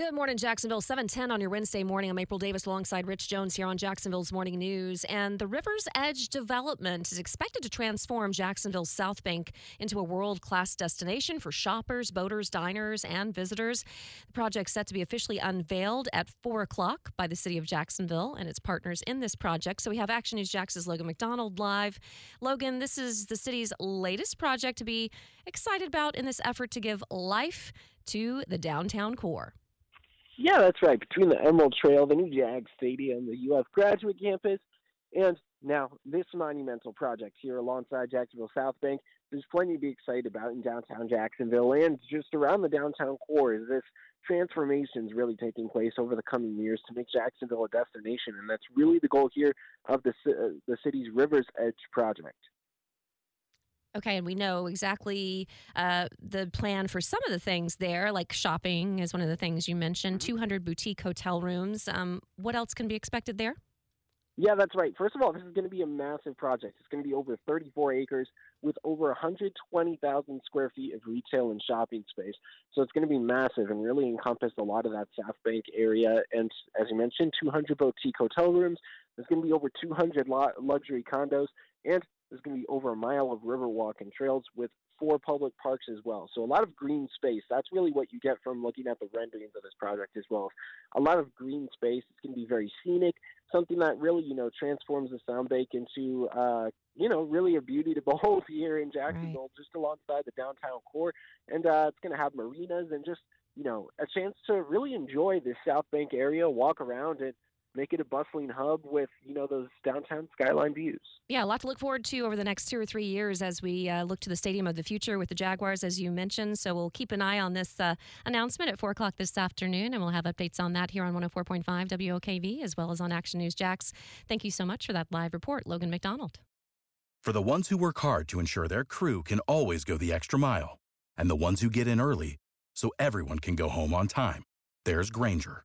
Good morning, Jacksonville. 710 on your Wednesday morning. I'm April Davis alongside Rich Jones here on Jacksonville's Morning News. And the River's Edge development is expected to transform Jacksonville's South Bank into a world class destination for shoppers, boaters, diners, and visitors. The project's set to be officially unveiled at 4 o'clock by the City of Jacksonville and its partners in this project. So we have Action News Jax's Logan MacDonald live. Logan, this is the city's latest project to be excited about in this effort to give life to the downtown core. Yeah, that's right. Between the Emerald Trail, the new Jag Stadium, the UF Graduate Campus, and now this monumental project here alongside Jacksonville South Bank, there's plenty to be excited about in downtown Jacksonville and just around the downtown core. Is this transformation is really taking place over the coming years to make Jacksonville a destination, and that's really the goal here of the uh, the city's Rivers Edge project. Okay, and we know exactly uh, the plan for some of the things there, like shopping is one of the things you mentioned. Mm-hmm. Two hundred boutique hotel rooms. Um, what else can be expected there? Yeah, that's right. First of all, this is going to be a massive project. It's going to be over 34 acres with over 120,000 square feet of retail and shopping space. So it's going to be massive and really encompass a lot of that South Bank area. And as you mentioned, 200 boutique hotel rooms. There's going to be over 200 luxury condos, and there's going to be over a mile of riverwalk and trails with four public parks as well. So a lot of green space. That's really what you get from looking at the renderings of this project as well. A lot of green space. It's going to be very scenic, something that really, you know, transforms the South Bank into, uh, you know, really a beauty to behold here in Jacksonville, right. just alongside the downtown core. And uh, it's going to have marinas and just, you know, a chance to really enjoy the South Bank area, walk around it make it a bustling hub with you know those downtown skyline views. Yeah, a lot to look forward to over the next two or three years as we uh, look to the stadium of the future with the Jaguars, as you mentioned. So we'll keep an eye on this uh, announcement at four o'clock this afternoon, and we'll have updates on that here on 104.5 WOKV as well as on Action News Jax. Thank you so much for that live report, Logan MacDonald. For the ones who work hard to ensure their crew can always go the extra mile, and the ones who get in early so everyone can go home on time, there's Grainger